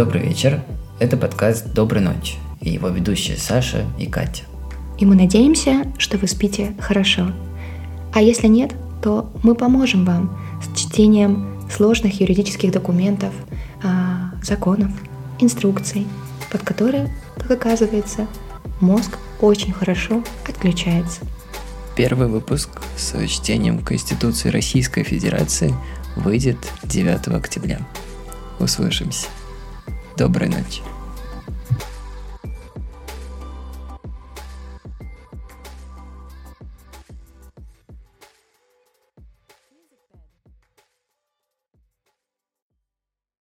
Добрый вечер. Это подкаст «Доброй ночи» и его ведущие Саша и Катя. И мы надеемся, что вы спите хорошо. А если нет, то мы поможем вам с чтением сложных юридических документов, а, законов, инструкций, под которые, как оказывается, мозг очень хорошо отключается. Первый выпуск с чтением Конституции Российской Федерации выйдет 9 октября. Услышимся. Доброй ночи.